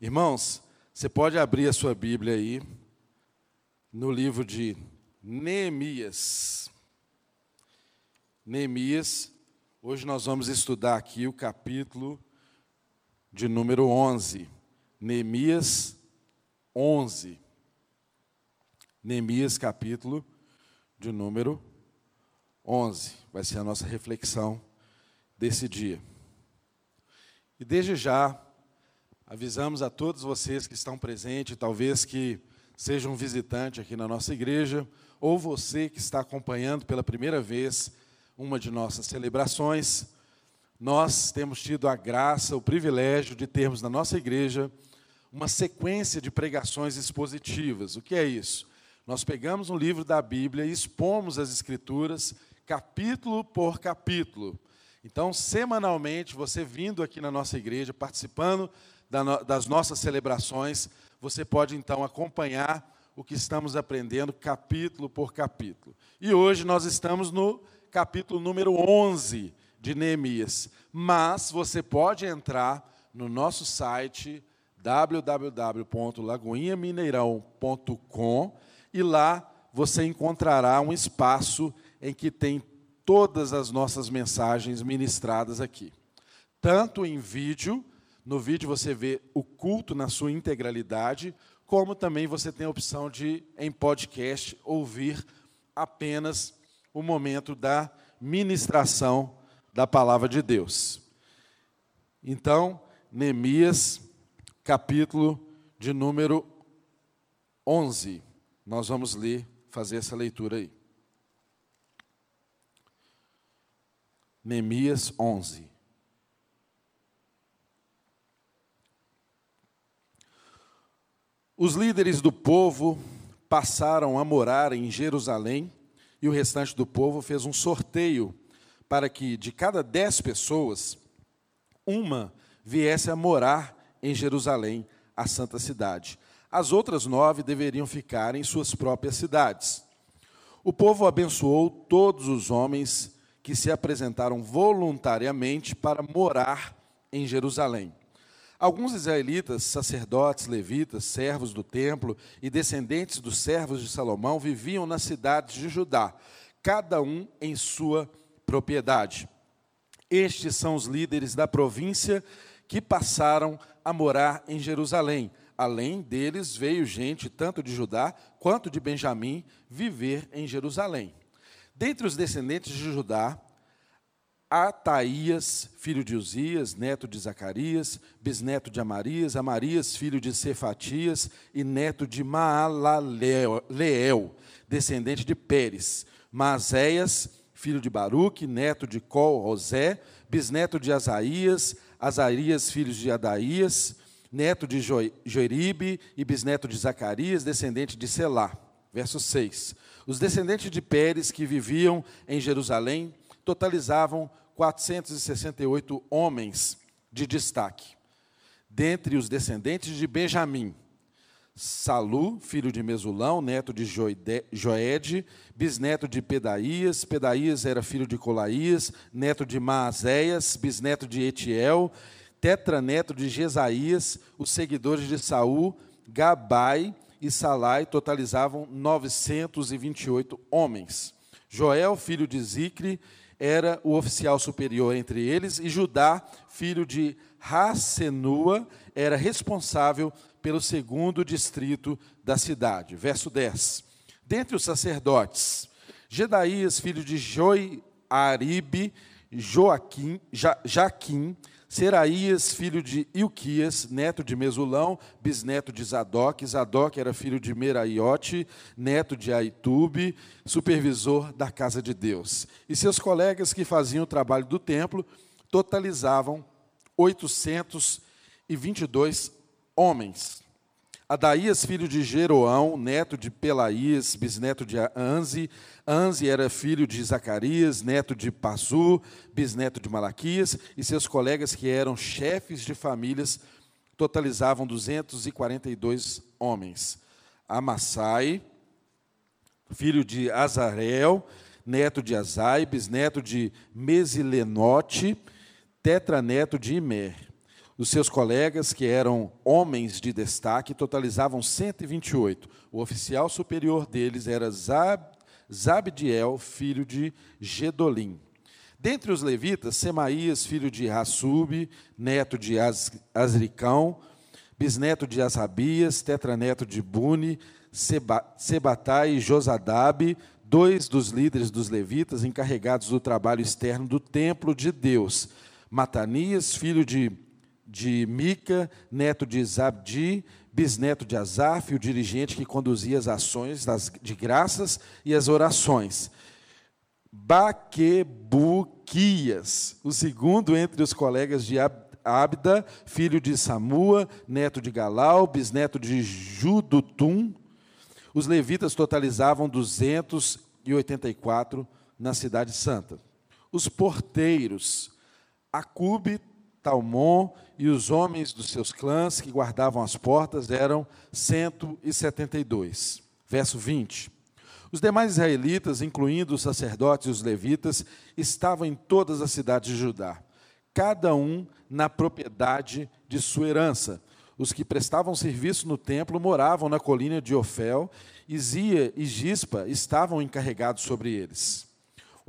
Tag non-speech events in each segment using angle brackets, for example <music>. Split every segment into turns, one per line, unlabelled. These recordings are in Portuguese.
Irmãos, você pode abrir a sua Bíblia aí no livro de Neemias. Neemias, hoje nós vamos estudar aqui o capítulo de número 11. Neemias 11. Neemias, capítulo de número 11. Vai ser a nossa reflexão desse dia. E desde já, avisamos a todos vocês que estão presentes, talvez que sejam um visitante aqui na nossa igreja, ou você que está acompanhando pela primeira vez uma de nossas celebrações, nós temos tido a graça, o privilégio de termos na nossa igreja uma sequência de pregações expositivas. O que é isso? Nós pegamos um livro da Bíblia e expomos as Escrituras capítulo por capítulo. Então, semanalmente, você vindo aqui na nossa igreja, participando das nossas celebrações, você pode então acompanhar o que estamos aprendendo capítulo por capítulo. E hoje nós estamos no capítulo número 11 de Neemias. Mas você pode entrar no nosso site www.lagoinhamineirão.com e lá você encontrará um espaço em que tem todas as nossas mensagens ministradas aqui. Tanto em vídeo, no vídeo você vê o culto na sua integralidade, como também você tem a opção de, em podcast, ouvir apenas o momento da ministração da palavra de Deus. Então, Neemias, capítulo de número 11. Nós vamos ler, fazer essa leitura aí. Neemias 11. Os líderes do povo passaram a morar em Jerusalém e o restante do povo fez um sorteio para que de cada dez pessoas, uma viesse a morar em Jerusalém, a santa cidade. As outras nove deveriam ficar em suas próprias cidades. O povo abençoou todos os homens que se apresentaram voluntariamente para morar em Jerusalém. Alguns israelitas, sacerdotes, levitas, servos do templo e descendentes dos servos de Salomão viviam nas cidades de Judá, cada um em sua propriedade. Estes são os líderes da província que passaram a morar em Jerusalém. Além deles, veio gente tanto de Judá quanto de Benjamim viver em Jerusalém. Dentre os descendentes de Judá, Ataías, filho de Uzias, neto de Zacarias, bisneto de Amarias, Amarias, filho de Cefatias e neto de Maalaleel, descendente de Pérez. Mazéias, filho de Baruque, neto de Col-Rosé, bisneto de Asaías, Azarias, filho de Adaías, neto de Joeribe e bisneto de Zacarias, descendente de Selá. Verso 6. Os descendentes de Pérez que viviam em Jerusalém totalizavam 468 homens de destaque. Dentre os descendentes de Benjamim, Salu, filho de Mesulão, neto de Joede, bisneto de Pedaías, Pedaías era filho de Colaías, neto de Maazéias, bisneto de Etiel, tetraneto de Jesaías, os seguidores de Saul, Gabai e Salai totalizavam 928 homens. Joel, filho de Zicre, era o oficial superior entre eles, e Judá, filho de Hassenua, era responsável pelo segundo distrito da cidade. Verso 10. Dentre os sacerdotes, Gedaías, filho de Joiaribe, Joaquim, ja, Jaquim, Seraías, filho de Ilquias, neto de Mesulão, bisneto de Zadok. Zadok era filho de Meraiote, neto de Aitube, supervisor da casa de Deus. E seus colegas que faziam o trabalho do templo totalizavam 822 homens. Adaías, filho de Jeroão, neto de Pelaías, bisneto de Anzi. Anzi era filho de Zacarias, neto de Pazu, bisneto de Malaquias, e seus colegas que eram chefes de famílias totalizavam 242 homens. Amassai, filho de Azarel, neto de Azai, bisneto de Mesilenote, tetraneto de Imer. Os seus colegas, que eram homens de destaque, totalizavam 128. O oficial superior deles era Zab, Zabdiel, filho de Gedolim. Dentre os levitas, Semaías, filho de Rassub, neto de Azricão, bisneto de Asabias, tetraneto de Buni, Sebatai e Josadab, dois dos líderes dos levitas encarregados do trabalho externo do templo de Deus. Matanias, filho de, de Mica, neto de Zabdi, bisneto de Asaf, o dirigente que conduzia as ações das, de graças e as orações. Baquebuquias, o segundo entre os colegas de Abda, filho de Samua, neto de Galau, bisneto de Judutum, os levitas totalizavam 284 na cidade santa. Os porteiros, Acube, Talmon e os homens dos seus clãs que guardavam as portas eram 172. Verso 20. Os demais israelitas, incluindo os sacerdotes e os levitas, estavam em todas as cidades de Judá, cada um na propriedade de sua herança, os que prestavam serviço no templo moravam na colina de Ofel, e Zia e Gispa estavam encarregados sobre eles.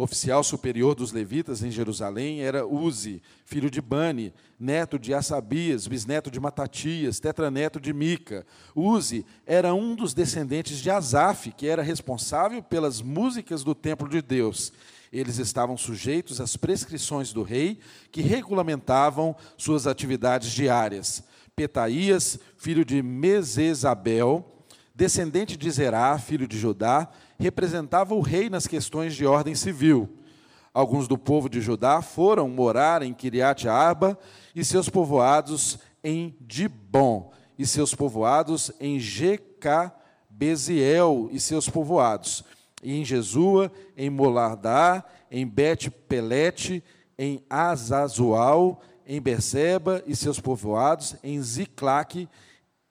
Oficial superior dos levitas em Jerusalém era Uzi, filho de Bani, neto de Assabias, bisneto de Matatias, tetraneto de Mica. Uzi era um dos descendentes de Asaf, que era responsável pelas músicas do templo de Deus. Eles estavam sujeitos às prescrições do rei, que regulamentavam suas atividades diárias. Petaías, filho de Mesesabel, descendente de Zerá, filho de Judá, representava o rei nas questões de ordem civil. Alguns do povo de Judá foram morar em Kiriat Arba e seus povoados em Dibon, e seus povoados em Jecabeziel e seus povoados, e em Jesua, em Molardá, em Bet-Pelete, em Azazual, em Berseba e seus povoados, em Ziclaque,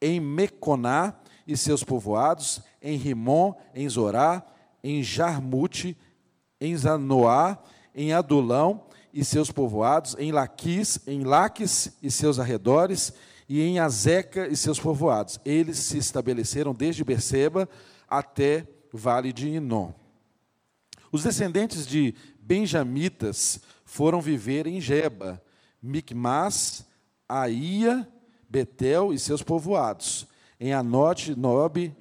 em Meconá e seus povoados, em Rimon, em Zorá, em Jarmute, em Zanoá, em Adulão e seus povoados, em Laquis, em Laques e seus arredores, e em Azeca e seus povoados. Eles se estabeleceram desde Berseba até o vale de Inom. Os descendentes de benjamitas foram viver em Geba, Micmas, Aia, Betel e seus povoados, em Anote, Nob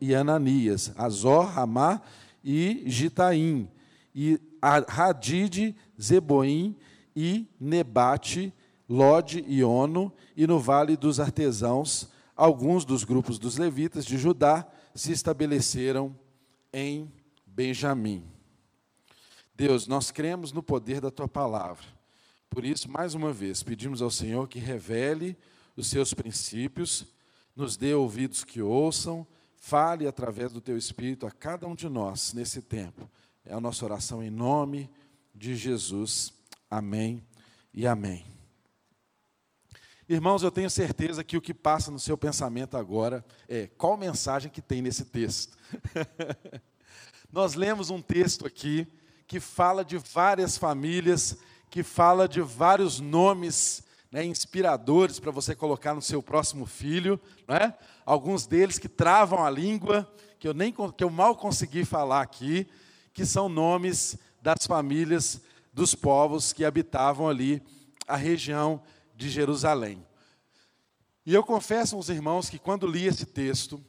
e Ananias, Azor, Ramá e Gitaim, e Hadid, Zeboim e Nebate, Lode e Ono, e no vale dos artesãos, alguns dos grupos dos levitas de Judá se estabeleceram em Benjamim. Deus, nós cremos no poder da tua palavra. Por isso, mais uma vez, pedimos ao Senhor que revele os seus princípios, nos dê ouvidos que ouçam, fale através do teu Espírito a cada um de nós nesse tempo. É a nossa oração em nome de Jesus. Amém e amém. Irmãos, eu tenho certeza que o que passa no seu pensamento agora é qual mensagem que tem nesse texto. <laughs> Nós lemos um texto aqui que fala de várias famílias que fala de vários nomes né, inspiradores para você colocar no seu próximo filho, né? alguns deles que travam a língua, que eu, nem, que eu mal consegui falar aqui, que são nomes das famílias dos povos que habitavam ali a região de Jerusalém. E eu confesso aos irmãos que quando li esse texto,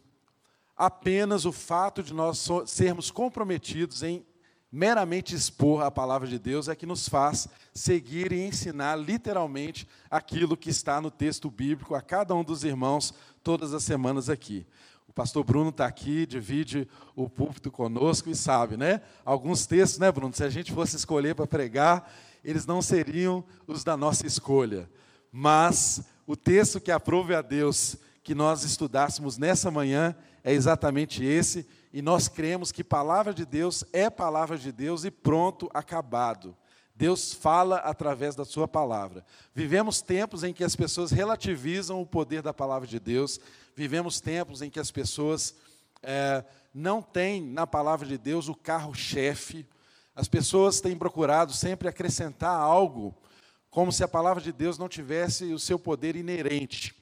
apenas o fato de nós sermos comprometidos em meramente expor a palavra de Deus é que nos faz seguir e ensinar literalmente aquilo que está no texto bíblico a cada um dos irmãos todas as semanas aqui. O pastor Bruno está aqui, divide o púlpito conosco e sabe, né? Alguns textos, né, Bruno? Se a gente fosse escolher para pregar, eles não seriam os da nossa escolha. Mas o texto que aprove a Deus que nós estudássemos nessa manhã é exatamente esse e nós cremos que palavra de Deus é palavra de Deus e pronto, acabado. Deus fala através da sua palavra. Vivemos tempos em que as pessoas relativizam o poder da palavra de Deus. Vivemos tempos em que as pessoas é, não têm na palavra de Deus o carro-chefe. As pessoas têm procurado sempre acrescentar algo como se a palavra de Deus não tivesse o seu poder inerente.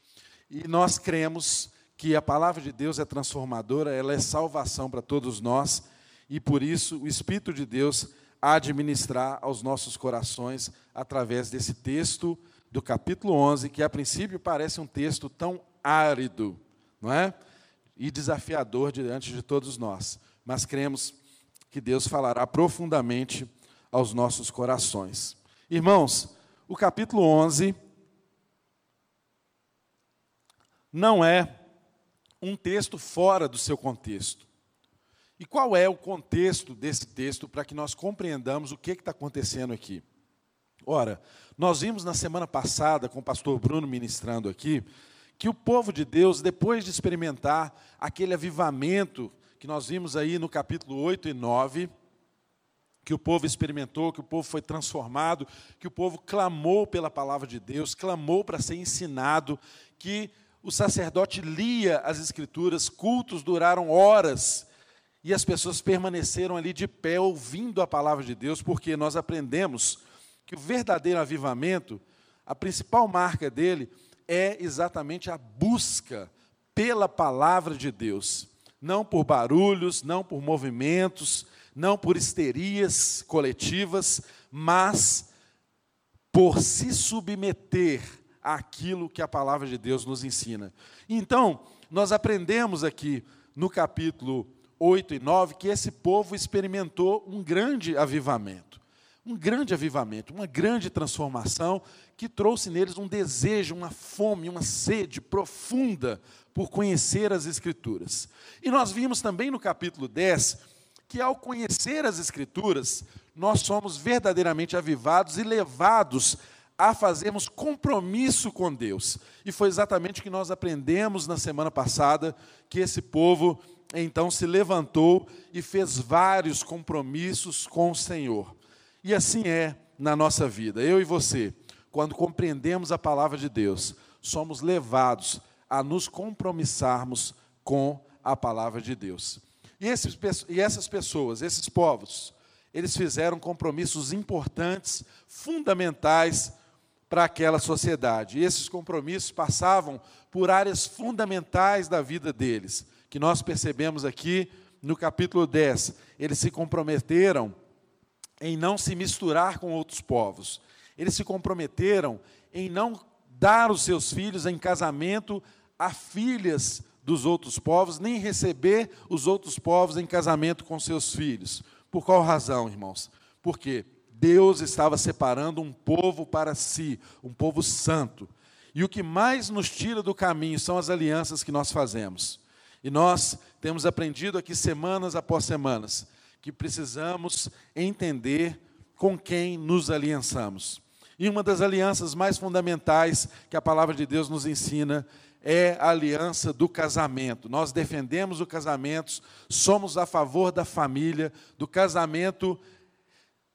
E nós cremos que a palavra de Deus é transformadora, ela é salvação para todos nós, e por isso o Espírito de Deus há de ministrar aos nossos corações através desse texto do capítulo 11, que a princípio parece um texto tão árido, não é? E desafiador diante de todos nós. Mas cremos que Deus falará profundamente aos nossos corações. Irmãos, o capítulo 11 não é um texto fora do seu contexto. E qual é o contexto desse texto para que nós compreendamos o que está acontecendo aqui? Ora, nós vimos na semana passada, com o pastor Bruno ministrando aqui, que o povo de Deus, depois de experimentar aquele avivamento que nós vimos aí no capítulo 8 e 9, que o povo experimentou, que o povo foi transformado, que o povo clamou pela palavra de Deus, clamou para ser ensinado, que o sacerdote lia as escrituras, cultos duraram horas, e as pessoas permaneceram ali de pé ouvindo a palavra de Deus, porque nós aprendemos que o verdadeiro avivamento, a principal marca dele é exatamente a busca pela palavra de Deus, não por barulhos, não por movimentos, não por histerias coletivas, mas por se submeter àquilo que a palavra de Deus nos ensina. Então, nós aprendemos aqui no capítulo 8 e 9 que esse povo experimentou um grande avivamento. Um grande avivamento, uma grande transformação que trouxe neles um desejo, uma fome, uma sede profunda por conhecer as Escrituras. E nós vimos também no capítulo 10 que, ao conhecer as Escrituras, nós somos verdadeiramente avivados e levados a fazermos compromisso com Deus. E foi exatamente o que nós aprendemos na semana passada, que esse povo então se levantou e fez vários compromissos com o Senhor. E assim é na nossa vida. Eu e você, quando compreendemos a palavra de Deus, somos levados a nos compromissarmos com a palavra de Deus. E, esses, e essas pessoas, esses povos, eles fizeram compromissos importantes, fundamentais para aquela sociedade. E esses compromissos passavam por áreas fundamentais da vida deles, que nós percebemos aqui no capítulo 10. Eles se comprometeram em não se misturar com outros povos. Eles se comprometeram em não dar os seus filhos em casamento a filhas dos outros povos, nem receber os outros povos em casamento com seus filhos. Por qual razão, irmãos? Porque Deus estava separando um povo para si, um povo santo. E o que mais nos tira do caminho são as alianças que nós fazemos. E nós temos aprendido aqui semanas após semanas que precisamos entender com quem nos aliançamos. E uma das alianças mais fundamentais que a palavra de Deus nos ensina é a aliança do casamento. Nós defendemos o casamento, somos a favor da família, do casamento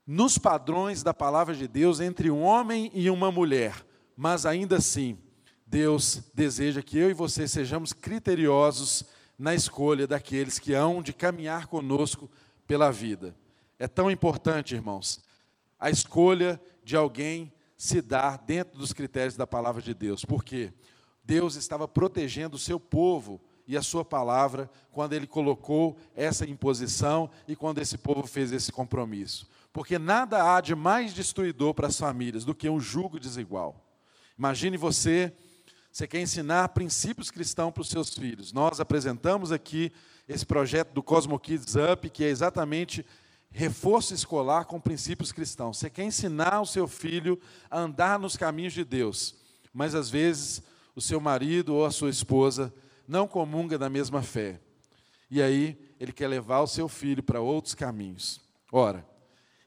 nos padrões da palavra de Deus entre um homem e uma mulher, mas ainda assim, Deus deseja que eu e você sejamos criteriosos na escolha daqueles que hão de caminhar conosco pela vida. É tão importante, irmãos, a escolha de alguém se dar dentro dos critérios da palavra de Deus, porque Deus estava protegendo o seu povo e a sua palavra quando ele colocou essa imposição e quando esse povo fez esse compromisso. Porque nada há de mais destruidor para as famílias do que um jugo desigual. Imagine você, você quer ensinar princípios cristãos para os seus filhos. Nós apresentamos aqui esse projeto do Cosmo Kids Up, que é exatamente reforço escolar com princípios cristãos. Você quer ensinar o seu filho a andar nos caminhos de Deus, mas às vezes o seu marido ou a sua esposa não comunga da mesma fé. E aí ele quer levar o seu filho para outros caminhos. Ora,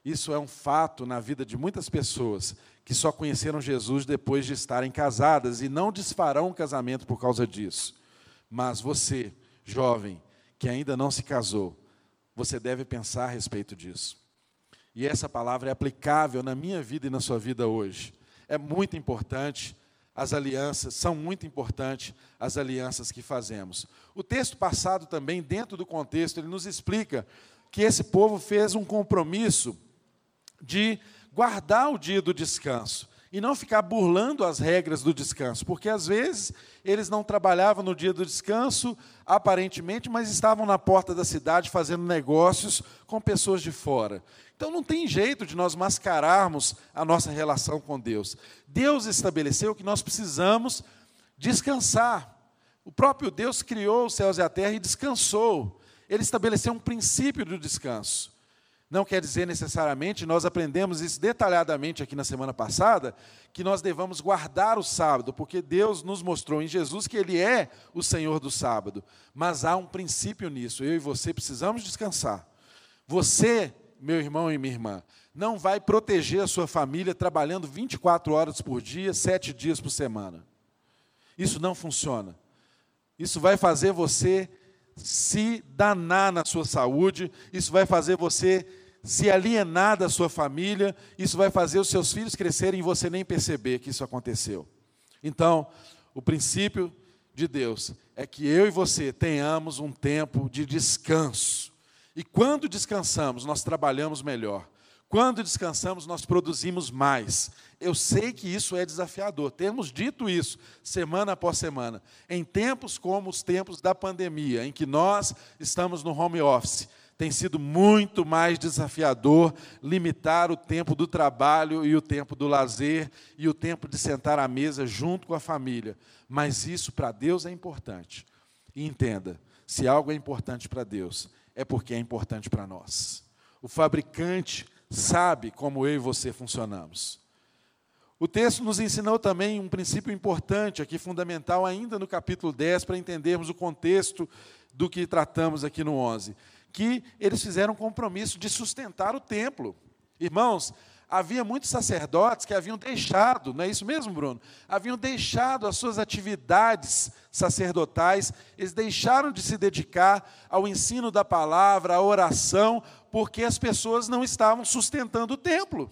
isso é um fato na vida de muitas pessoas que só conheceram Jesus depois de estarem casadas e não desfarão o casamento por causa disso. Mas você, jovem, que ainda não se casou, você deve pensar a respeito disso. E essa palavra é aplicável na minha vida e na sua vida hoje. É muito importante as alianças, são muito importantes as alianças que fazemos. O texto passado também, dentro do contexto, ele nos explica que esse povo fez um compromisso de guardar o dia do descanso. e não ficar burlando as regras do descanso, porque às vezes eles não trabalhavam no dia do descanso, aparentemente, mas estavam na porta da cidade fazendo negócios com pessoas de fora. Então não tem jeito de nós mascararmos a nossa relação com Deus. Deus estabeleceu que nós precisamos descansar. O próprio Deus criou os céus e a terra e descansou. Ele estabeleceu um princípio do descanso. Não quer dizer necessariamente, nós aprendemos isso detalhadamente aqui na semana passada, que nós devamos guardar o sábado, porque Deus nos mostrou em Jesus que Ele é o Senhor do sábado. Mas há um princípio nisso, eu e você precisamos descansar. Você, meu irmão e minha irmã, não vai proteger a sua família trabalhando 24 horas por dia, sete dias por semana. Isso não funciona. Isso vai fazer você se danar na sua saúde, isso vai fazer você se alienar da sua família, isso vai fazer os seus filhos crescerem e você nem perceber que isso aconteceu. Então, o princípio de Deus é que eu e você tenhamos um tempo de descanso. E quando descansamos, nós trabalhamos melhor. Quando descansamos, nós produzimos mais. Eu sei que isso é desafiador. Temos dito isso semana após semana. Em tempos como os tempos da pandemia, em que nós estamos no home office, tem sido muito mais desafiador limitar o tempo do trabalho e o tempo do lazer e o tempo de sentar à mesa junto com a família. Mas isso para Deus é importante. E entenda: se algo é importante para Deus, é porque é importante para nós. O fabricante sabe como eu e você funcionamos. O texto nos ensinou também um princípio importante, aqui fundamental, ainda no capítulo 10, para entendermos o contexto do que tratamos aqui no 11 que eles fizeram um compromisso de sustentar o templo. Irmãos, havia muitos sacerdotes que haviam deixado, não é isso mesmo, Bruno? Haviam deixado as suas atividades sacerdotais, eles deixaram de se dedicar ao ensino da palavra, à oração, porque as pessoas não estavam sustentando o templo.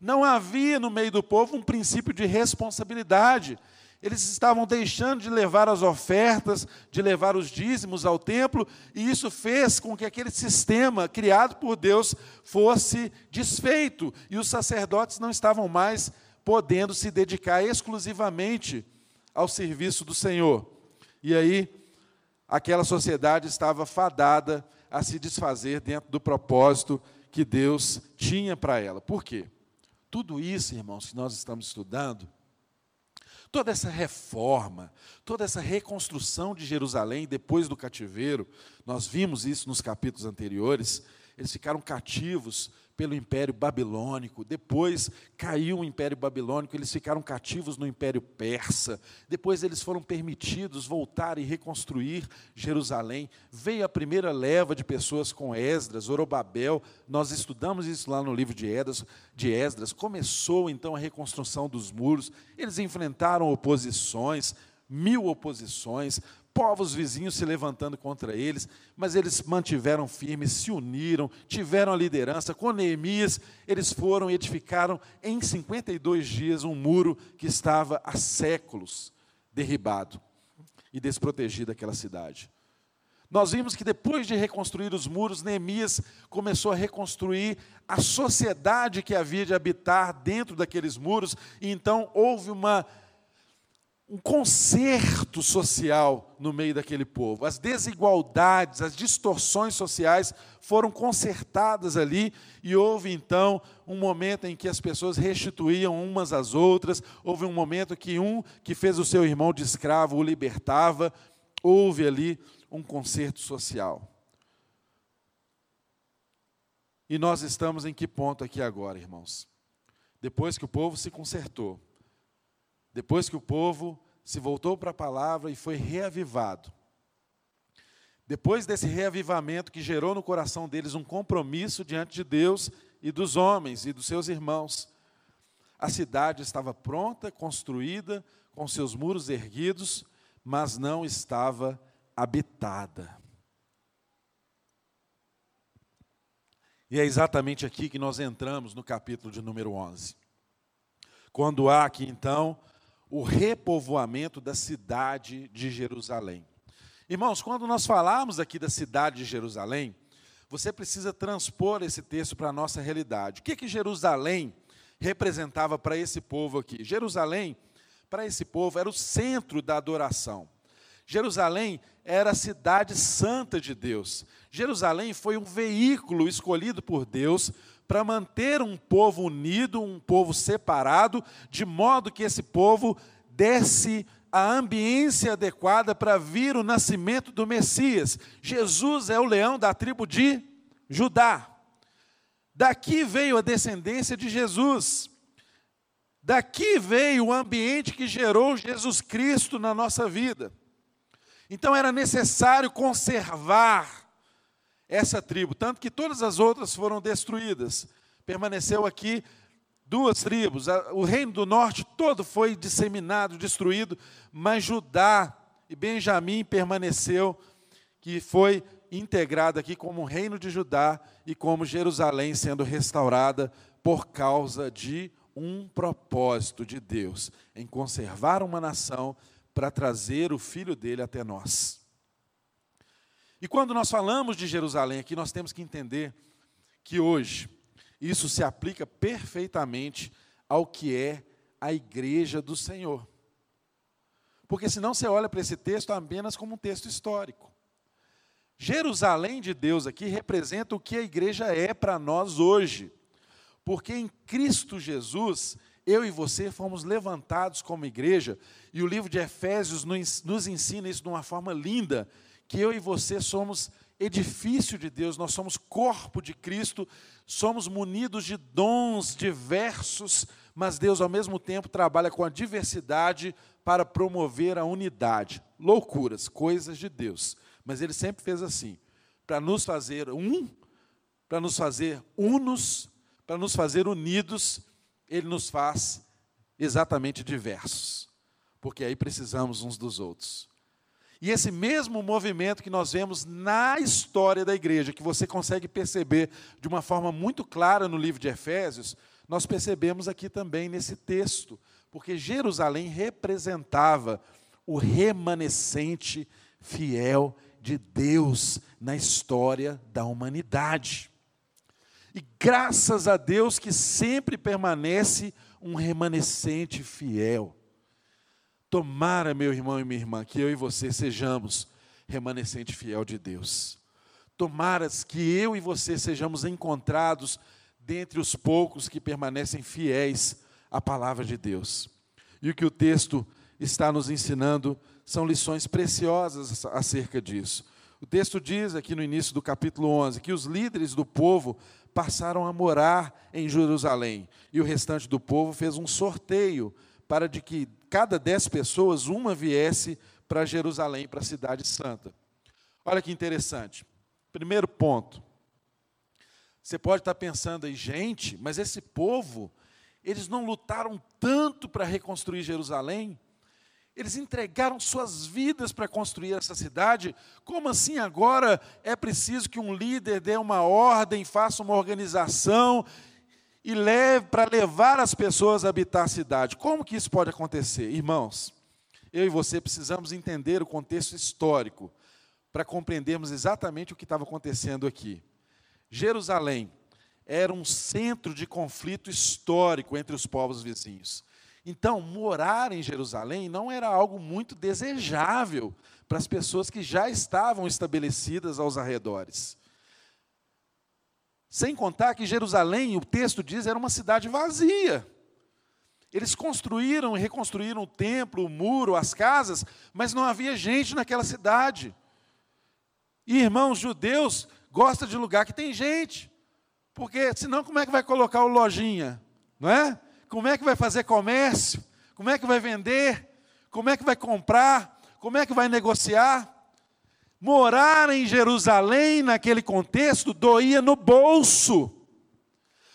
Não havia no meio do povo um princípio de responsabilidade. Eles estavam deixando de levar as ofertas, de levar os dízimos ao templo, e isso fez com que aquele sistema criado por Deus fosse desfeito, e os sacerdotes não estavam mais podendo se dedicar exclusivamente ao serviço do Senhor. E aí, aquela sociedade estava fadada a se desfazer dentro do propósito que Deus tinha para ela. Por quê? Tudo isso, irmãos, que nós estamos estudando, Toda essa reforma, toda essa reconstrução de Jerusalém depois do cativeiro, nós vimos isso nos capítulos anteriores, eles ficaram cativos pelo Império Babilônico. Depois caiu o Império Babilônico, eles ficaram cativos no Império Persa. Depois eles foram permitidos voltar e reconstruir Jerusalém. Veio a primeira leva de pessoas com Esdras, Zorobabel. Nós estudamos isso lá no livro de Esdras. De Esdras. Começou então a reconstrução dos muros. Eles enfrentaram oposições, mil oposições, povos vizinhos se levantando contra eles, mas eles mantiveram firmes, se uniram, tiveram a liderança. Com Neemias, eles foram e edificaram em 52 dias um muro que estava há séculos derribado e desprotegido aquela cidade. Nós vimos que depois de reconstruir os muros, Neemias começou a reconstruir a sociedade que havia de habitar dentro daqueles muros, e então houve uma um conserto social no meio daquele povo. As desigualdades, as distorções sociais foram consertadas ali e houve então um momento em que as pessoas restituíam umas às outras, houve um momento que um que fez o seu irmão de escravo o libertava, houve ali um conserto social. E nós estamos em que ponto aqui agora, irmãos? Depois que o povo se consertou, depois que o povo se voltou para a palavra e foi reavivado. Depois desse reavivamento que gerou no coração deles um compromisso diante de Deus e dos homens e dos seus irmãos, a cidade estava pronta, construída, com seus muros erguidos, mas não estava habitada. E é exatamente aqui que nós entramos no capítulo de número 11. Quando há aqui então o repovoamento da cidade de Jerusalém. Irmãos, quando nós falamos aqui da cidade de Jerusalém, você precisa transpor esse texto para a nossa realidade. O que, que Jerusalém representava para esse povo aqui? Jerusalém, para esse povo, era o centro da adoração. Jerusalém era a cidade santa de Deus. Jerusalém foi um veículo escolhido por Deus para manter um povo unido, um povo separado, de modo que esse povo desse a ambiência adequada para vir o nascimento do Messias. Jesus é o leão da tribo de Judá. Daqui veio a descendência de Jesus. Daqui veio o ambiente que gerou Jesus Cristo na nossa vida. Então era necessário conservar essa tribo, tanto que todas as outras foram destruídas. Permaneceu aqui duas tribos. O reino do norte todo foi disseminado, destruído, mas Judá e Benjamim permaneceu, que foi integrado aqui como o reino de Judá e como Jerusalém sendo restaurada por causa de um propósito de Deus em conservar uma nação para trazer o filho dele até nós. E quando nós falamos de Jerusalém aqui, nós temos que entender que hoje isso se aplica perfeitamente ao que é a igreja do Senhor. Porque senão você olha para esse texto apenas como um texto histórico. Jerusalém de Deus aqui representa o que a igreja é para nós hoje. Porque em Cristo Jesus, eu e você fomos levantados como igreja, e o livro de Efésios nos ensina isso de uma forma linda, que eu e você somos edifício de Deus, nós somos corpo de Cristo, somos munidos de dons diversos, mas Deus ao mesmo tempo trabalha com a diversidade para promover a unidade. Loucuras, coisas de Deus. Mas ele sempre fez assim, para nos fazer um, para nos fazer unos, para nos fazer unidos, ele nos faz exatamente diversos. Porque aí precisamos uns dos outros. E esse mesmo movimento que nós vemos na história da igreja, que você consegue perceber de uma forma muito clara no livro de Efésios, nós percebemos aqui também nesse texto, porque Jerusalém representava o remanescente fiel de Deus na história da humanidade. E graças a Deus que sempre permanece um remanescente fiel. Tomara, meu irmão e minha irmã, que eu e você sejamos remanescente fiel de Deus. Tomara que eu e você sejamos encontrados dentre os poucos que permanecem fiéis à palavra de Deus. E o que o texto está nos ensinando são lições preciosas acerca disso. O texto diz aqui no início do capítulo 11 que os líderes do povo passaram a morar em Jerusalém e o restante do povo fez um sorteio para de que cada dez pessoas, uma viesse para Jerusalém, para a cidade santa. Olha que interessante. Primeiro ponto. Você pode estar pensando aí, gente, mas esse povo, eles não lutaram tanto para reconstruir Jerusalém? Eles entregaram suas vidas para construir essa cidade. Como assim agora é preciso que um líder dê uma ordem, faça uma organização e leve para levar as pessoas a habitar a cidade. Como que isso pode acontecer? Irmãos, eu e você precisamos entender o contexto histórico para compreendermos exatamente o que estava acontecendo aqui. Jerusalém era um centro de conflito histórico entre os povos vizinhos. Então, morar em Jerusalém não era algo muito desejável para as pessoas que já estavam estabelecidas aos arredores. Sem contar que Jerusalém, o texto diz, era uma cidade vazia. Eles construíram e reconstruíram o templo, o muro, as casas, mas não havia gente naquela cidade. E irmãos judeus gostam de lugar que tem gente. Porque senão como é que vai colocar o lojinha? Não é? Como é que vai fazer comércio? Como é que vai vender? Como é que vai comprar? Como é que vai negociar? Morar em Jerusalém, naquele contexto, doía no bolso.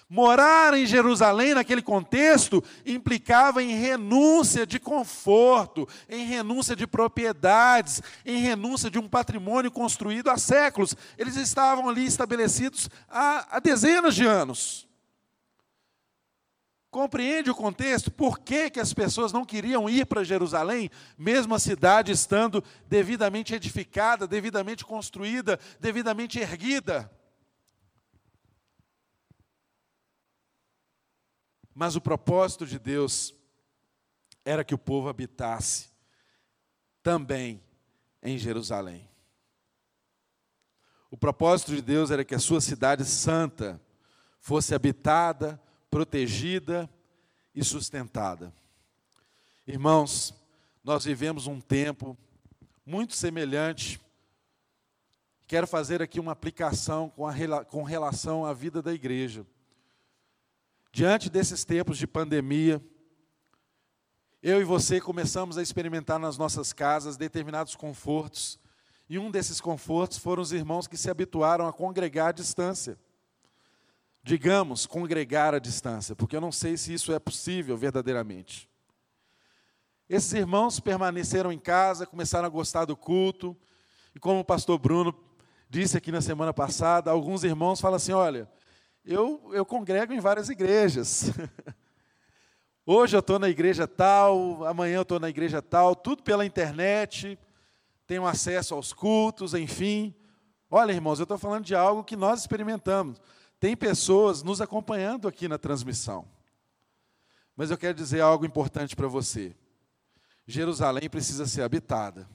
Morar em Jerusalém, naquele contexto, implicava em renúncia de conforto, em renúncia de propriedades, em renúncia de um patrimônio construído há séculos. Eles estavam ali estabelecidos há, há dezenas de anos. Compreende o contexto? Por que, que as pessoas não queriam ir para Jerusalém, mesmo a cidade estando devidamente edificada, devidamente construída, devidamente erguida? Mas o propósito de Deus era que o povo habitasse também em Jerusalém. O propósito de Deus era que a sua cidade santa fosse habitada, protegida e sustentada. Irmãos, nós vivemos um tempo muito semelhante. Quero fazer aqui uma aplicação com, a, com relação à vida da igreja. Diante desses tempos de pandemia, eu e você começamos a experimentar nas nossas casas determinados confortos e um desses confortos foram os irmãos que se habituaram a congregar à distância. Digamos, congregar à distância, porque eu não sei se isso é possível verdadeiramente. Esses irmãos permaneceram em casa, começaram a gostar do culto, e como o pastor Bruno disse aqui na semana passada, alguns irmãos falam assim: olha, eu, eu congrego em várias igrejas. <laughs> Hoje eu estou na igreja tal, amanhã eu estou na igreja tal, tudo pela internet, tenham acesso aos cultos, enfim. Olha, irmãos, eu estou falando de algo que nós experimentamos. Tem pessoas nos acompanhando aqui na transmissão. Mas eu quero dizer algo importante para você. Jerusalém precisa ser habitada.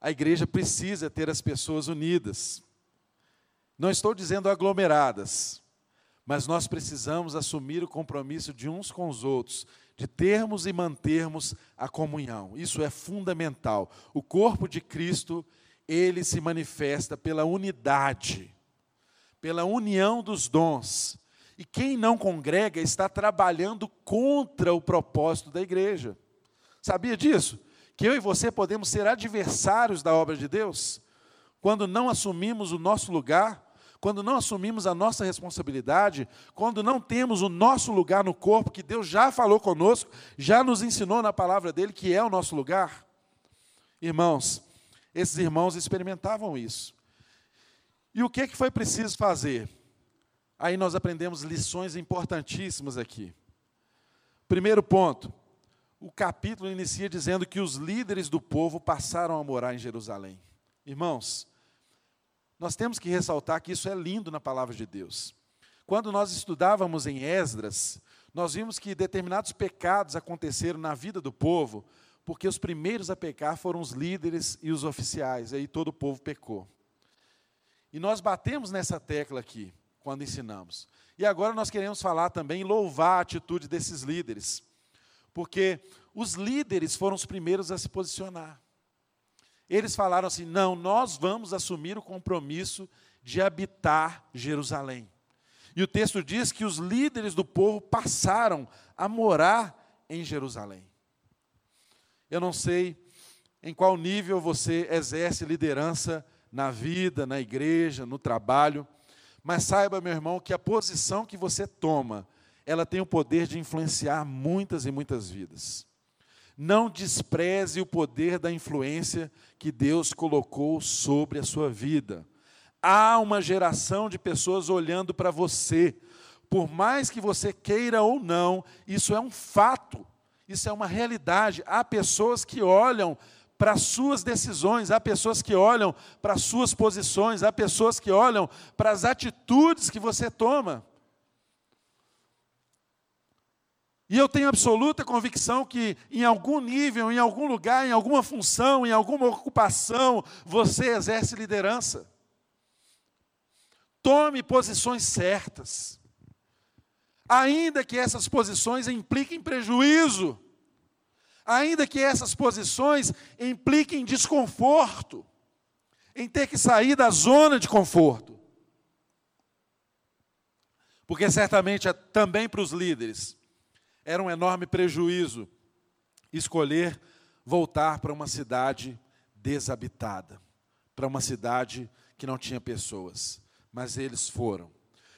A igreja precisa ter as pessoas unidas. Não estou dizendo aglomeradas, mas nós precisamos assumir o compromisso de uns com os outros, de termos e mantermos a comunhão. Isso é fundamental. O corpo de Cristo, ele se manifesta pela unidade, pela união dos dons. E quem não congrega está trabalhando contra o propósito da igreja. Sabia disso? Que eu e você podemos ser adversários da obra de Deus quando não assumimos o nosso lugar quando não assumimos a nossa responsabilidade, quando não temos o nosso lugar no corpo, que Deus já falou conosco, já nos ensinou na palavra dele que é o nosso lugar. Irmãos, esses irmãos experimentavam isso. E o que, que foi preciso fazer? Aí nós aprendemos lições importantíssimas aqui. Primeiro ponto, o capítulo inicia dizendo que os líderes do povo passaram a morar em Jerusalém. Irmãos, nós temos que ressaltar que isso é lindo na palavra de Deus. Quando nós estudávamos em Esdras, nós vimos que determinados pecados aconteceram na vida do povo, porque os primeiros a pecar foram os líderes e os oficiais, aí todo o povo pecou. E nós batemos nessa tecla aqui, quando ensinamos. E agora nós queremos falar também, louvar a atitude desses líderes, porque os líderes foram os primeiros a se posicionar. Eles falaram assim: não, nós vamos assumir o compromisso de habitar Jerusalém. E o texto diz que os líderes do povo passaram a morar em Jerusalém. Eu não sei em qual nível você exerce liderança na vida, na igreja, no trabalho, mas saiba, meu irmão, que a posição que você toma, ela tem o poder de influenciar muitas e muitas vidas. Não despreze o poder da influência que Deus colocou sobre a sua vida. Há uma geração de pessoas olhando para você. Por mais que você queira ou não, isso é um fato, isso é uma realidade. Há pessoas que olham para as suas decisões, há pessoas que olham para as suas posições, há pessoas que olham para as atitudes que você toma. E eu tenho absoluta convicção que em algum nível, em algum lugar, em alguma função, em alguma ocupação, você exerce liderança. Tome posições certas. Ainda que essas posições impliquem prejuízo, ainda que essas posições impliquem desconforto, em ter que sair da zona de conforto. Porque certamente é também para os líderes era um enorme prejuízo escolher voltar para uma cidade desabitada, para uma cidade que não tinha pessoas. Mas eles foram.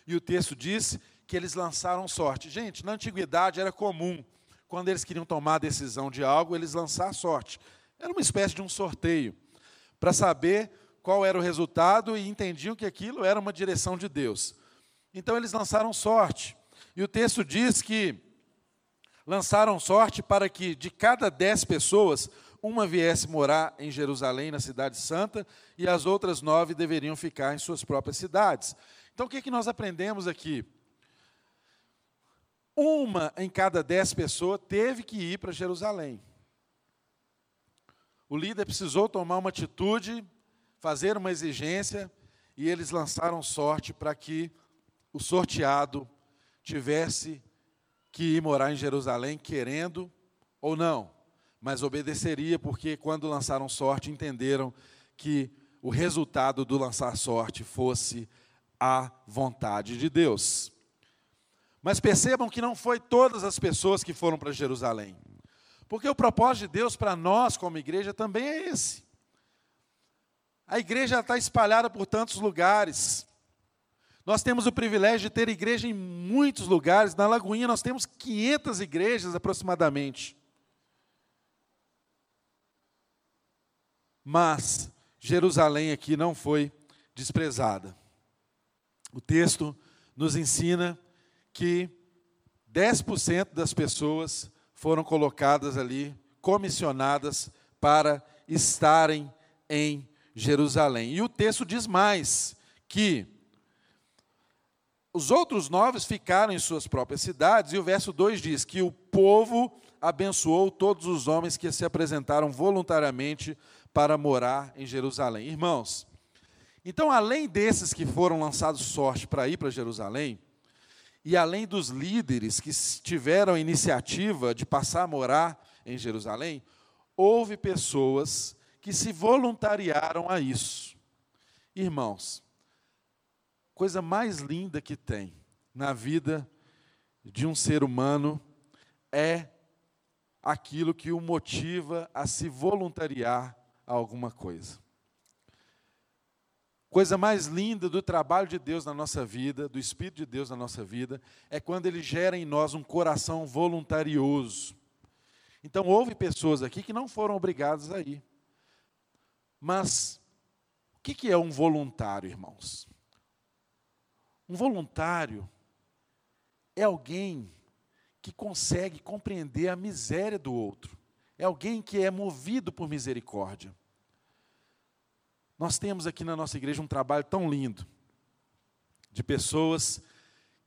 E o texto diz que eles lançaram sorte. Gente, na antiguidade era comum, quando eles queriam tomar a decisão de algo, eles lançar sorte. Era uma espécie de um sorteio, para saber qual era o resultado e entendiam que aquilo era uma direção de Deus. Então eles lançaram sorte. E o texto diz que lançaram sorte para que de cada dez pessoas, uma viesse morar em Jerusalém, na cidade santa, e as outras nove deveriam ficar em suas próprias cidades. Então, o que, é que nós aprendemos aqui? Uma em cada dez pessoas teve que ir para Jerusalém. O líder precisou tomar uma atitude, fazer uma exigência, e eles lançaram sorte para que o sorteado tivesse que ir morar em Jerusalém, querendo ou não, mas obedeceria, porque quando lançaram sorte, entenderam que o resultado do lançar sorte fosse a vontade de Deus. Mas percebam que não foi todas as pessoas que foram para Jerusalém. Porque o propósito de Deus para nós, como igreja, também é esse. A igreja está espalhada por tantos lugares. Nós temos o privilégio de ter igreja em muitos lugares. Na Lagoinha nós temos 500 igrejas aproximadamente. Mas Jerusalém aqui não foi desprezada. O texto nos ensina que 10% das pessoas foram colocadas ali, comissionadas para estarem em Jerusalém. E o texto diz mais que os outros nove ficaram em suas próprias cidades, e o verso 2 diz que o povo abençoou todos os homens que se apresentaram voluntariamente para morar em Jerusalém. Irmãos, então, além desses que foram lançados sorte para ir para Jerusalém, e além dos líderes que tiveram a iniciativa de passar a morar em Jerusalém, houve pessoas que se voluntariaram a isso. Irmãos, coisa mais linda que tem na vida de um ser humano é aquilo que o motiva a se voluntariar a alguma coisa. Coisa mais linda do trabalho de Deus na nossa vida, do Espírito de Deus na nossa vida, é quando ele gera em nós um coração voluntarioso. Então, houve pessoas aqui que não foram obrigadas a ir. Mas, o que é um voluntário, irmãos? Um voluntário é alguém que consegue compreender a miséria do outro. É alguém que é movido por misericórdia. Nós temos aqui na nossa igreja um trabalho tão lindo de pessoas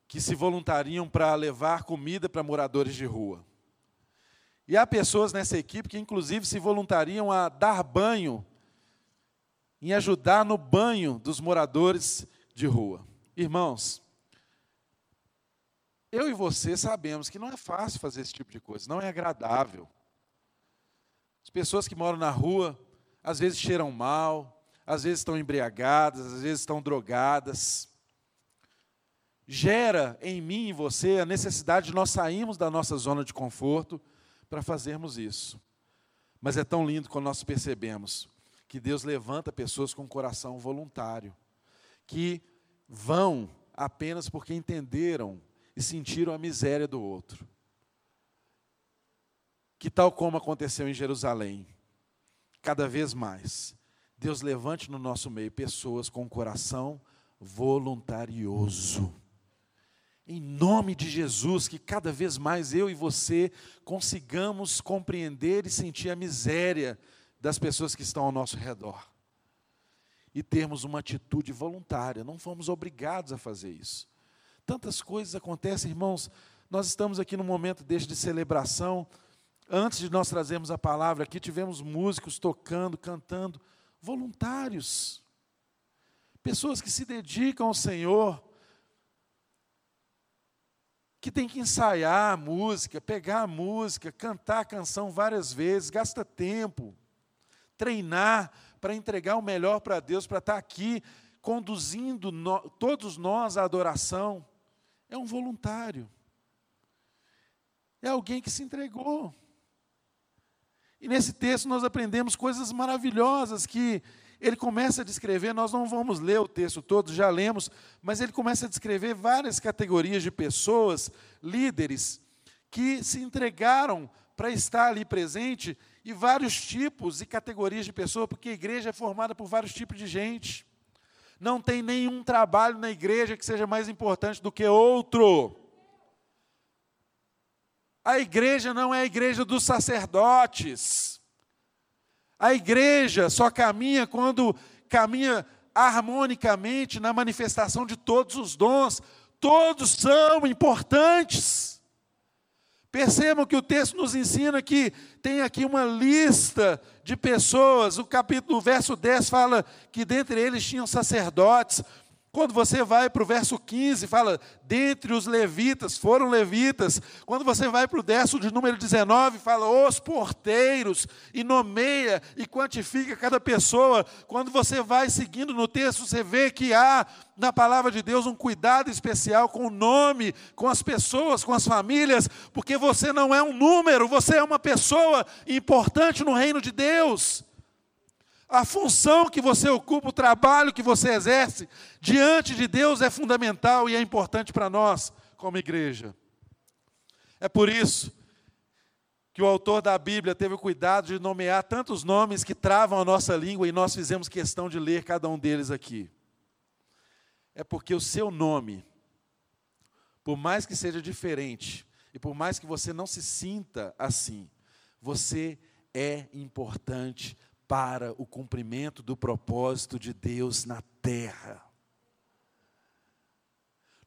que se voluntariam para levar comida para moradores de rua. E há pessoas nessa equipe que, inclusive, se voluntariam a dar banho, em ajudar no banho dos moradores de rua. Irmãos, eu e você sabemos que não é fácil fazer esse tipo de coisa, não é agradável. As pessoas que moram na rua, às vezes cheiram mal, às vezes estão embriagadas, às vezes estão drogadas. Gera em mim e você a necessidade de nós sairmos da nossa zona de conforto para fazermos isso. Mas é tão lindo quando nós percebemos que Deus levanta pessoas com coração voluntário, que vão apenas porque entenderam e sentiram a miséria do outro que, tal como aconteceu em Jerusalém, cada vez mais, Deus levante no nosso meio pessoas com coração voluntarioso. Em nome de Jesus, que cada vez mais eu e você consigamos compreender e sentir a miséria das pessoas que estão ao nosso redor. E termos uma atitude voluntária, não fomos obrigados a fazer isso. Tantas coisas acontecem, irmãos. Nós estamos aqui num momento deste de celebração, Antes de nós trazermos a palavra aqui, tivemos músicos tocando, cantando, voluntários. Pessoas que se dedicam ao Senhor, que tem que ensaiar a música, pegar a música, cantar a canção várias vezes, gasta tempo, treinar para entregar o melhor para Deus, para estar aqui conduzindo no, todos nós à adoração. É um voluntário. É alguém que se entregou. E nesse texto nós aprendemos coisas maravilhosas que ele começa a descrever, nós não vamos ler o texto todo, já lemos, mas ele começa a descrever várias categorias de pessoas, líderes, que se entregaram para estar ali presente, e vários tipos e categorias de pessoas, porque a igreja é formada por vários tipos de gente. Não tem nenhum trabalho na igreja que seja mais importante do que outro. A igreja não é a igreja dos sacerdotes. A igreja só caminha quando caminha harmonicamente na manifestação de todos os dons. Todos são importantes. Percebam que o texto nos ensina que tem aqui uma lista de pessoas. O capítulo, o verso 10 fala que dentre eles tinham sacerdotes, quando você vai para o verso 15, fala, dentre os levitas, foram levitas. Quando você vai para o verso de número 19, fala, os porteiros, e nomeia e quantifica cada pessoa. Quando você vai seguindo no texto, você vê que há na palavra de Deus um cuidado especial com o nome, com as pessoas, com as famílias, porque você não é um número, você é uma pessoa importante no reino de Deus. A função que você ocupa, o trabalho que você exerce diante de Deus é fundamental e é importante para nós, como igreja. É por isso que o autor da Bíblia teve o cuidado de nomear tantos nomes que travam a nossa língua e nós fizemos questão de ler cada um deles aqui. É porque o seu nome, por mais que seja diferente, e por mais que você não se sinta assim, você é importante para o cumprimento do propósito de Deus na terra.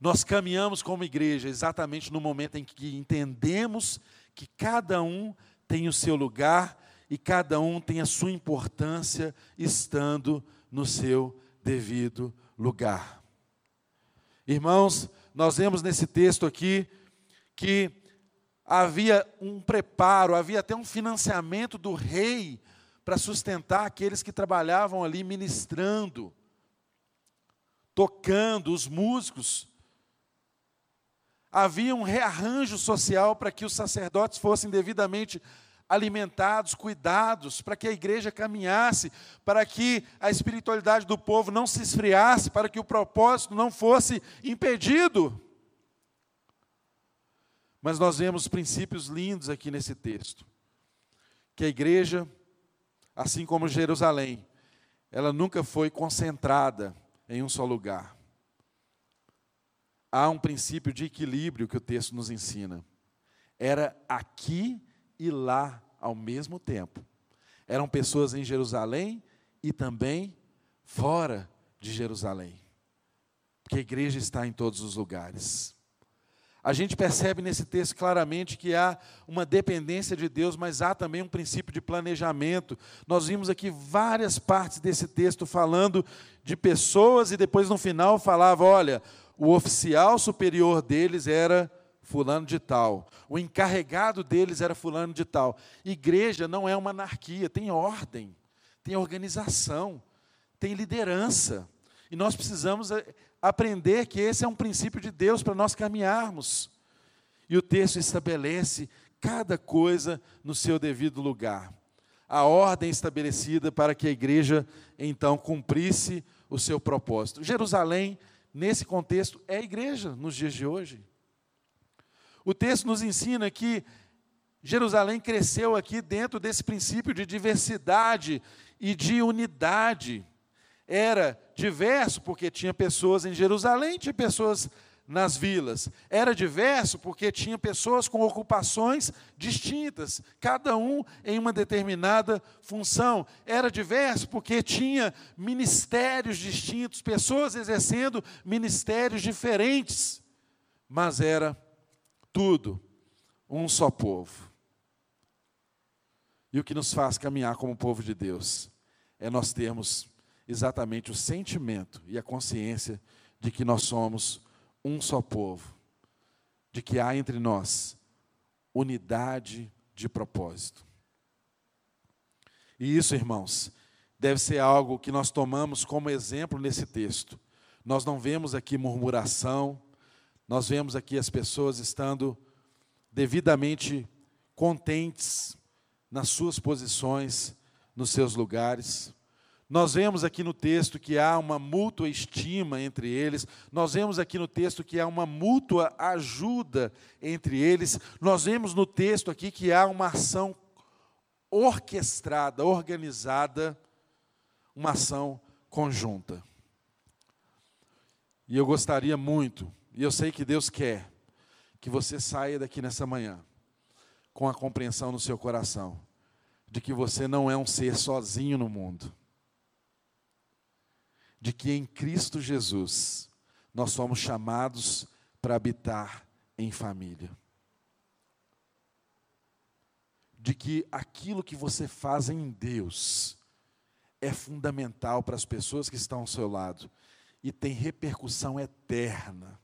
Nós caminhamos como igreja exatamente no momento em que entendemos que cada um tem o seu lugar e cada um tem a sua importância estando no seu devido lugar. Irmãos, nós vemos nesse texto aqui que havia um preparo, havia até um financiamento do rei para sustentar aqueles que trabalhavam ali ministrando, tocando, os músicos. Havia um rearranjo social para que os sacerdotes fossem devidamente alimentados, cuidados, para que a igreja caminhasse, para que a espiritualidade do povo não se esfriasse, para que o propósito não fosse impedido. Mas nós vemos princípios lindos aqui nesse texto. Que a igreja assim como Jerusalém, ela nunca foi concentrada em um só lugar. Há um princípio de equilíbrio que o texto nos ensina. Era aqui e lá ao mesmo tempo. Eram pessoas em Jerusalém e também fora de Jerusalém. Porque a igreja está em todos os lugares. A gente percebe nesse texto claramente que há uma dependência de Deus, mas há também um princípio de planejamento. Nós vimos aqui várias partes desse texto falando de pessoas e depois no final falava: olha, o oficial superior deles era fulano de tal, o encarregado deles era fulano de tal. Igreja não é uma anarquia, tem ordem, tem organização, tem liderança. E nós precisamos eh, aprender que esse é um princípio de Deus para nós caminharmos. E o texto estabelece cada coisa no seu devido lugar. A ordem estabelecida para que a igreja então cumprisse o seu propósito. Jerusalém, nesse contexto, é a igreja nos dias de hoje. O texto nos ensina que Jerusalém cresceu aqui dentro desse princípio de diversidade e de unidade era diverso porque tinha pessoas em Jerusalém, tinha pessoas nas vilas. Era diverso porque tinha pessoas com ocupações distintas, cada um em uma determinada função. Era diverso porque tinha ministérios distintos, pessoas exercendo ministérios diferentes. Mas era tudo um só povo. E o que nos faz caminhar como povo de Deus é nós termos exatamente o sentimento e a consciência de que nós somos um só povo, de que há entre nós unidade de propósito. E isso, irmãos, deve ser algo que nós tomamos como exemplo nesse texto. Nós não vemos aqui murmuração, nós vemos aqui as pessoas estando devidamente contentes nas suas posições, nos seus lugares. Nós vemos aqui no texto que há uma mútua estima entre eles, nós vemos aqui no texto que há uma mútua ajuda entre eles, nós vemos no texto aqui que há uma ação orquestrada, organizada, uma ação conjunta. E eu gostaria muito, e eu sei que Deus quer, que você saia daqui nessa manhã com a compreensão no seu coração de que você não é um ser sozinho no mundo de que em Cristo Jesus nós somos chamados para habitar em família. de que aquilo que você faz em Deus é fundamental para as pessoas que estão ao seu lado e tem repercussão eterna.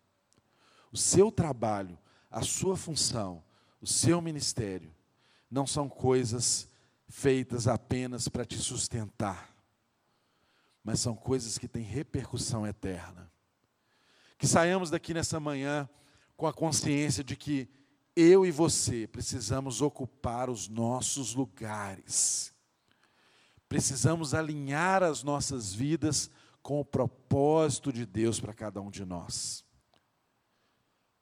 O seu trabalho, a sua função, o seu ministério não são coisas feitas apenas para te sustentar, mas são coisas que têm repercussão eterna. Que saiamos daqui nessa manhã com a consciência de que eu e você precisamos ocupar os nossos lugares. Precisamos alinhar as nossas vidas com o propósito de Deus para cada um de nós.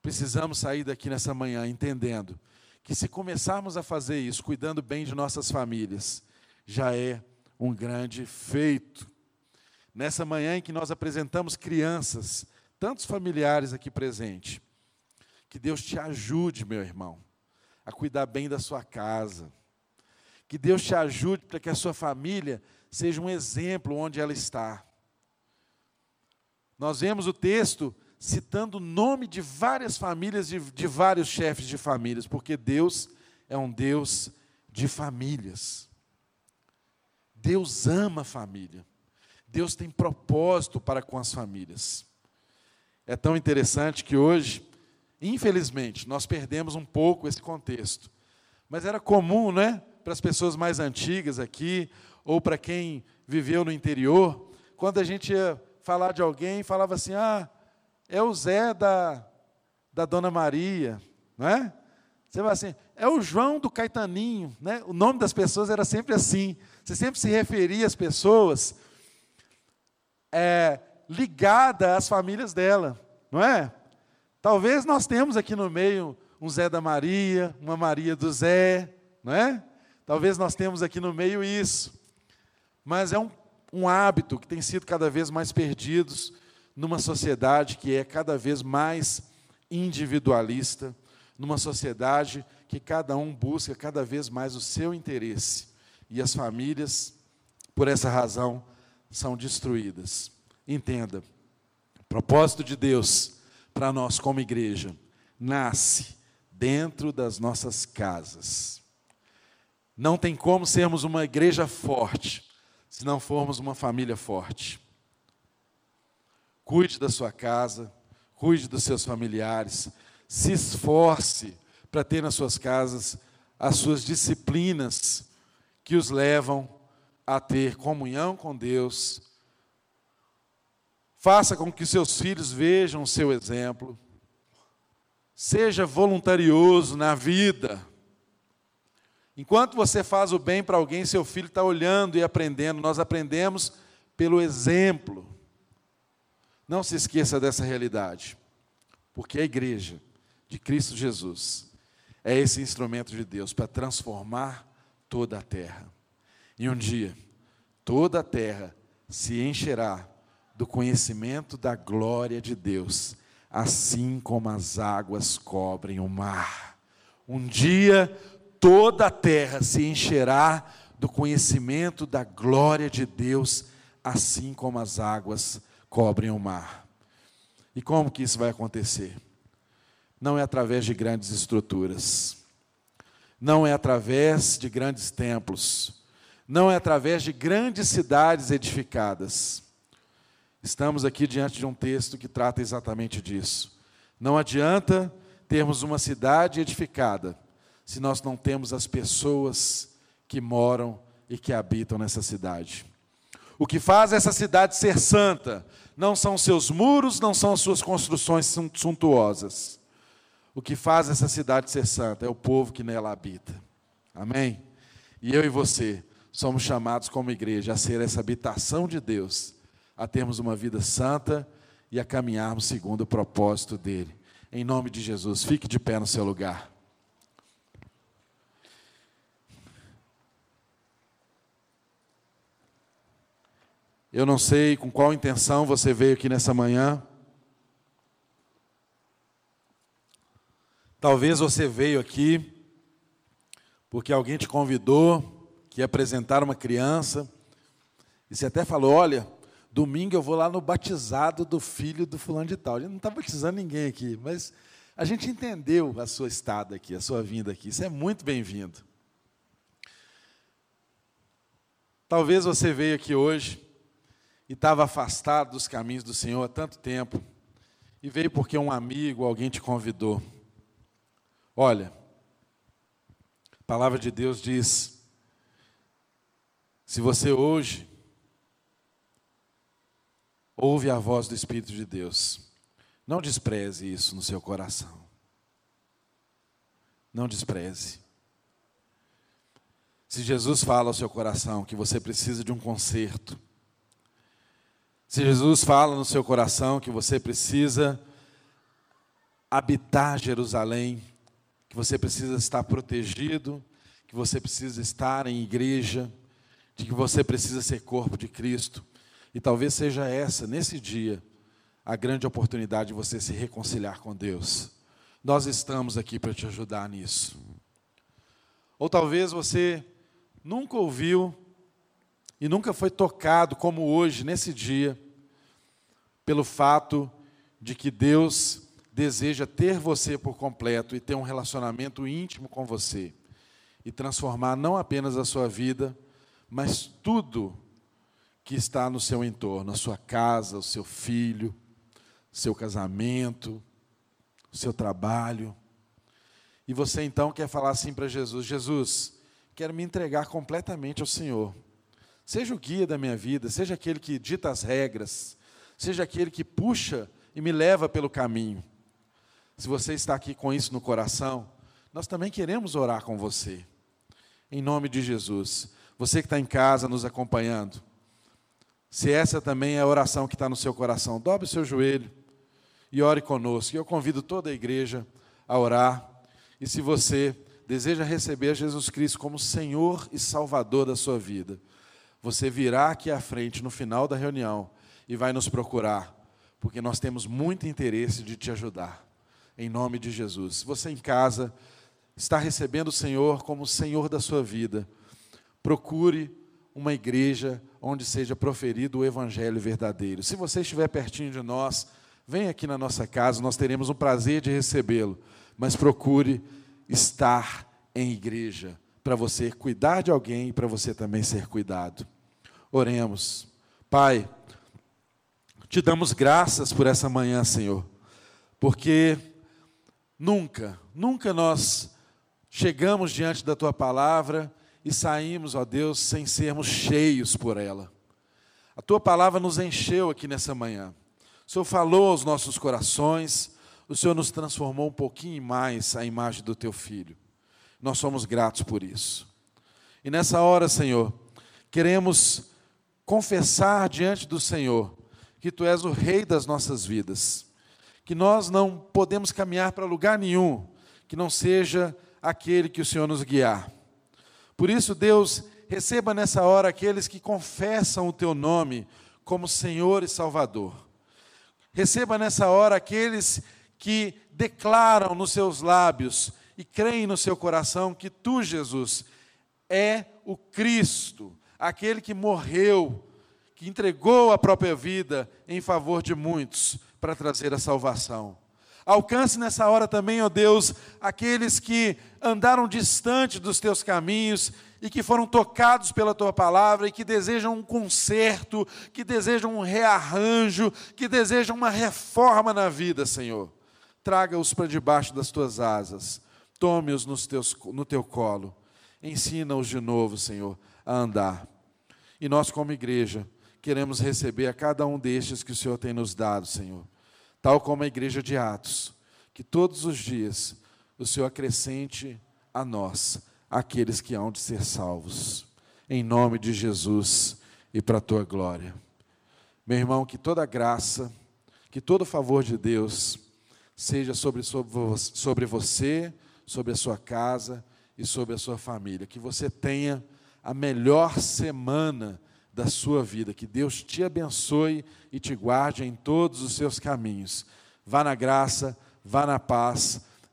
Precisamos sair daqui nessa manhã entendendo que se começarmos a fazer isso, cuidando bem de nossas famílias, já é um grande feito. Nessa manhã em que nós apresentamos crianças, tantos familiares aqui presentes, que Deus te ajude, meu irmão, a cuidar bem da sua casa. Que Deus te ajude para que a sua família seja um exemplo onde ela está. Nós vemos o texto citando o nome de várias famílias, de, de vários chefes de famílias, porque Deus é um Deus de famílias. Deus ama a família. Deus tem propósito para com as famílias. É tão interessante que hoje, infelizmente, nós perdemos um pouco esse contexto. Mas era comum, né, para as pessoas mais antigas aqui, ou para quem viveu no interior, quando a gente ia falar de alguém, falava assim: ah, é o Zé da, da Dona Maria, não é? Você vai assim, é o João do Caetaninho, né? O nome das pessoas era sempre assim. Você sempre se referia às pessoas é, ligada às famílias dela, não é? Talvez nós temos aqui no meio um Zé da Maria, uma Maria do Zé, não é? Talvez nós temos aqui no meio isso. Mas é um, um hábito que tem sido cada vez mais perdido numa sociedade que é cada vez mais individualista, numa sociedade que cada um busca cada vez mais o seu interesse. E as famílias, por essa razão, são destruídas. Entenda, o propósito de Deus para nós como igreja nasce dentro das nossas casas. Não tem como sermos uma igreja forte se não formos uma família forte. Cuide da sua casa, cuide dos seus familiares, se esforce para ter nas suas casas as suas disciplinas que os levam a ter comunhão com Deus. Faça com que seus filhos vejam o seu exemplo. Seja voluntarioso na vida. Enquanto você faz o bem para alguém, seu filho está olhando e aprendendo. Nós aprendemos pelo exemplo. Não se esqueça dessa realidade, porque a igreja de Cristo Jesus é esse instrumento de Deus para transformar toda a terra. E um dia, toda a terra se encherá do conhecimento da glória de Deus, assim como as águas cobrem o mar. Um dia, toda a terra se encherá do conhecimento da glória de Deus, assim como as águas cobrem o mar. E como que isso vai acontecer? Não é através de grandes estruturas, não é através de grandes templos, não é através de grandes cidades edificadas. Estamos aqui diante de um texto que trata exatamente disso. Não adianta termos uma cidade edificada se nós não temos as pessoas que moram e que habitam nessa cidade. O que faz essa cidade ser santa não são seus muros, não são as suas construções suntuosas. O que faz essa cidade ser santa é o povo que nela habita. Amém? E eu e você somos chamados como igreja a ser essa habitação de Deus, a termos uma vida santa e a caminharmos segundo o propósito dele. Em nome de Jesus, fique de pé no seu lugar. Eu não sei com qual intenção você veio aqui nessa manhã. Talvez você veio aqui porque alguém te convidou que ia apresentar uma criança. E você até falou: olha, domingo eu vou lá no batizado do filho do fulano de tal. Gente não está batizando ninguém aqui, mas a gente entendeu a sua estada aqui, a sua vinda aqui. Isso é muito bem-vindo. Talvez você veio aqui hoje e estava afastado dos caminhos do Senhor há tanto tempo, e veio porque um amigo, alguém te convidou. Olha, a palavra de Deus diz: se você hoje ouve a voz do Espírito de Deus, não despreze isso no seu coração. Não despreze. Se Jesus fala ao seu coração que você precisa de um conserto, se Jesus fala no seu coração que você precisa habitar Jerusalém, que você precisa estar protegido, que você precisa estar em igreja, de que você precisa ser corpo de Cristo, e talvez seja essa, nesse dia, a grande oportunidade de você se reconciliar com Deus. Nós estamos aqui para te ajudar nisso. Ou talvez você nunca ouviu e nunca foi tocado como hoje, nesse dia, pelo fato de que Deus deseja ter você por completo e ter um relacionamento íntimo com você e transformar não apenas a sua vida, mas tudo que está no seu entorno, a sua casa, o seu filho, seu casamento, o seu trabalho. E você então quer falar assim para Jesus: Jesus, quero me entregar completamente ao Senhor. Seja o guia da minha vida, seja aquele que dita as regras, seja aquele que puxa e me leva pelo caminho. Se você está aqui com isso no coração, nós também queremos orar com você. Em nome de Jesus. Você que está em casa nos acompanhando, se essa também é a oração que está no seu coração, dobre o seu joelho e ore conosco. Eu convido toda a igreja a orar. E se você deseja receber Jesus Cristo como Senhor e Salvador da sua vida, você virá aqui à frente no final da reunião e vai nos procurar, porque nós temos muito interesse de te ajudar. Em nome de Jesus. Você em casa está recebendo o Senhor como Senhor da sua vida. Procure uma igreja onde seja proferido o evangelho verdadeiro. Se você estiver pertinho de nós, venha aqui na nossa casa, nós teremos o prazer de recebê-lo, mas procure estar em igreja para você cuidar de alguém e para você também ser cuidado. Oremos. Pai, te damos graças por essa manhã, Senhor, porque nunca, nunca nós chegamos diante da tua palavra e saímos, ó Deus, sem sermos cheios por ela. A tua palavra nos encheu aqui nessa manhã. O Senhor falou aos nossos corações, o Senhor nos transformou um pouquinho mais à imagem do teu filho. Nós somos gratos por isso. E nessa hora, Senhor, queremos confessar diante do Senhor que tu és o rei das nossas vidas, que nós não podemos caminhar para lugar nenhum que não seja aquele que o Senhor nos guiar. Por isso, Deus, receba nessa hora aqueles que confessam o teu nome como Senhor e Salvador. Receba nessa hora aqueles que declaram nos seus lábios e creem no seu coração que tu, Jesus, é o Cristo, aquele que morreu, que entregou a própria vida em favor de muitos para trazer a salvação. Alcance nessa hora também, ó Deus, aqueles que andaram distante dos teus caminhos e que foram tocados pela tua palavra e que desejam um conserto, que desejam um rearranjo, que desejam uma reforma na vida, Senhor. Traga-os para debaixo das tuas asas, tome-os no teu colo, ensina-os de novo, Senhor, a andar. E nós, como igreja, queremos receber a cada um destes que o Senhor tem nos dado, Senhor tal como a igreja de Atos, que todos os dias o Senhor acrescente a nós aqueles que hão de ser salvos, em nome de Jesus e para a tua glória. Meu irmão, que toda graça, que todo favor de Deus seja sobre, sobre, você, sobre a sua casa e sobre a sua família. Que você tenha a melhor semana da sua vida. Que Deus te abençoe e te guarde em todos os seus caminhos. Vá na graça, vá na paz,